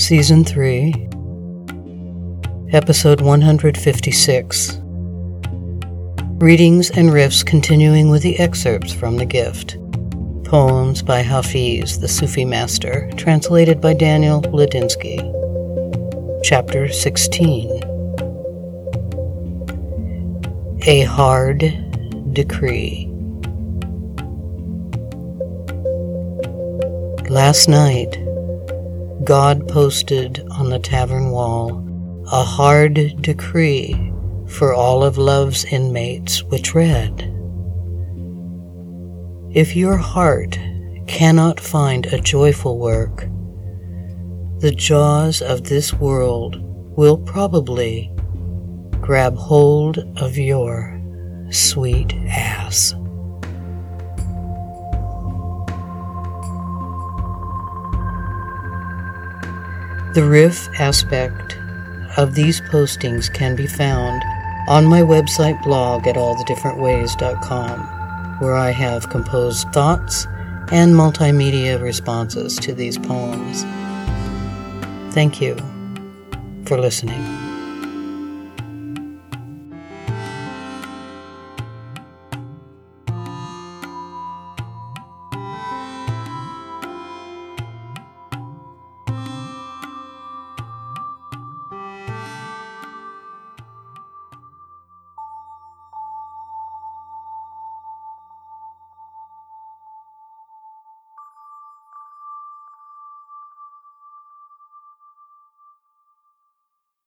Season 3, Episode 156. Readings and riffs continuing with the excerpts from The Gift. Poems by Hafiz, the Sufi master, translated by Daniel Ladinsky. Chapter 16. A Hard Decree. Last night, God posted on the tavern wall a hard decree for all of love's inmates, which read If your heart cannot find a joyful work, the jaws of this world will probably grab hold of your sweet ass. The riff aspect of these postings can be found on my website blog at allthedifferentways.com, where I have composed thoughts and multimedia responses to these poems. Thank you for listening.